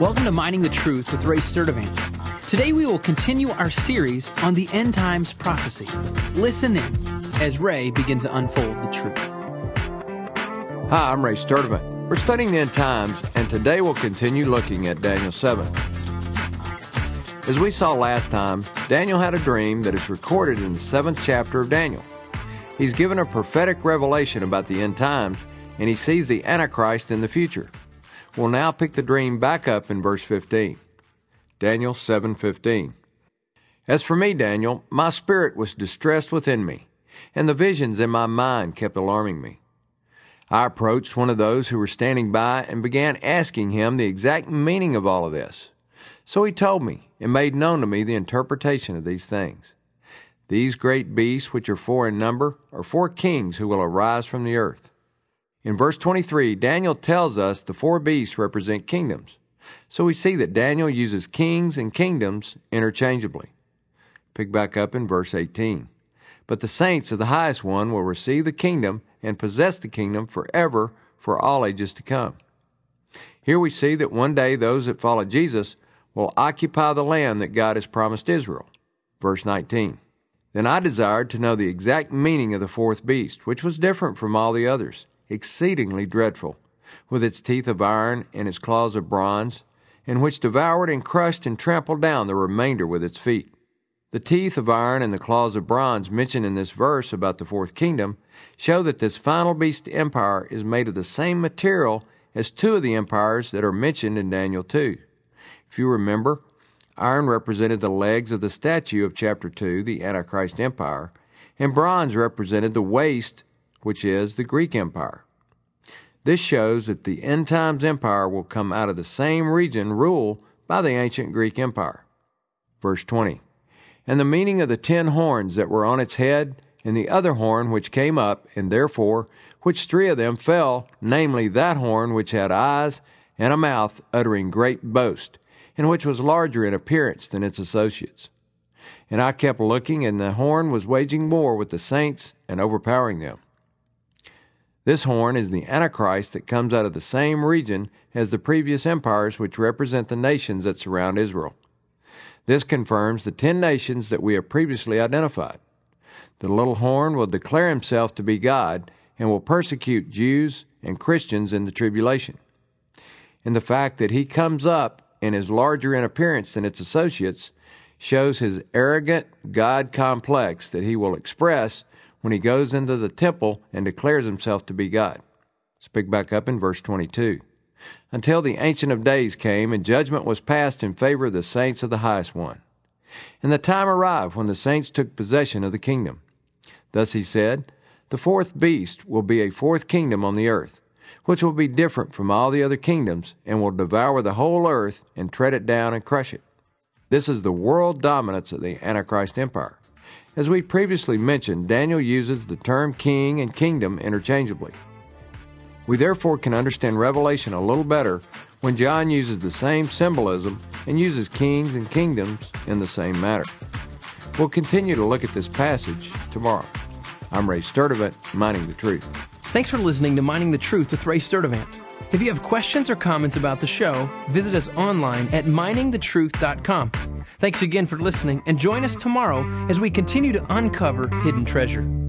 Welcome to Mining the Truth with Ray Sturdivant. Today we will continue our series on the end times prophecy. Listen in as Ray begins to unfold the truth. Hi, I'm Ray Sturdivant. We're studying the end times, and today we'll continue looking at Daniel 7. As we saw last time, Daniel had a dream that is recorded in the seventh chapter of Daniel. He's given a prophetic revelation about the end times, and he sees the Antichrist in the future. We'll now pick the dream back up in verse 15. Daniel 7:15. As for me, Daniel, my spirit was distressed within me, and the visions in my mind kept alarming me. I approached one of those who were standing by and began asking him the exact meaning of all of this. So he told me and made known to me the interpretation of these things. These great beasts, which are four in number, are four kings who will arise from the earth. In verse 23, Daniel tells us the four beasts represent kingdoms. So we see that Daniel uses kings and kingdoms interchangeably. Pick back up in verse 18. But the saints of the highest one will receive the kingdom and possess the kingdom forever for all ages to come. Here we see that one day those that follow Jesus will occupy the land that God has promised Israel. Verse 19. Then I desired to know the exact meaning of the fourth beast, which was different from all the others, exceedingly dreadful, with its teeth of iron and its claws of bronze, and which devoured and crushed and trampled down the remainder with its feet. The teeth of iron and the claws of bronze mentioned in this verse about the fourth kingdom show that this final beast empire is made of the same material as two of the empires that are mentioned in Daniel 2. If you remember, Iron represented the legs of the statue of chapter 2, the Antichrist Empire, and bronze represented the waist, which is the Greek Empire. This shows that the end times empire will come out of the same region ruled by the ancient Greek Empire. Verse 20 And the meaning of the ten horns that were on its head, and the other horn which came up, and therefore which three of them fell, namely that horn which had eyes and a mouth uttering great boast and which was larger in appearance than its associates. And I kept looking, and the horn was waging war with the saints and overpowering them. This horn is the Antichrist that comes out of the same region as the previous empires which represent the nations that surround Israel. This confirms the ten nations that we have previously identified. The little horn will declare himself to be God and will persecute Jews and Christians in the tribulation. And the fact that he comes up and is larger in appearance than its associates shows his arrogant God complex that he will express when he goes into the temple and declares himself to be God. Let's pick back up in verse 22. Until the Ancient of Days came and judgment was passed in favor of the saints of the highest one. And the time arrived when the saints took possession of the kingdom. Thus he said, The fourth beast will be a fourth kingdom on the earth which will be different from all the other kingdoms and will devour the whole earth and tread it down and crush it. This is the world dominance of the Antichrist empire. As we previously mentioned, Daniel uses the term king and kingdom interchangeably. We therefore can understand Revelation a little better when John uses the same symbolism and uses kings and kingdoms in the same manner. We'll continue to look at this passage tomorrow. I'm Ray Sturdivant, Mining the Truth. Thanks for listening to Mining the Truth with Ray Sturdivant. If you have questions or comments about the show, visit us online at miningthetruth.com. Thanks again for listening and join us tomorrow as we continue to uncover hidden treasure.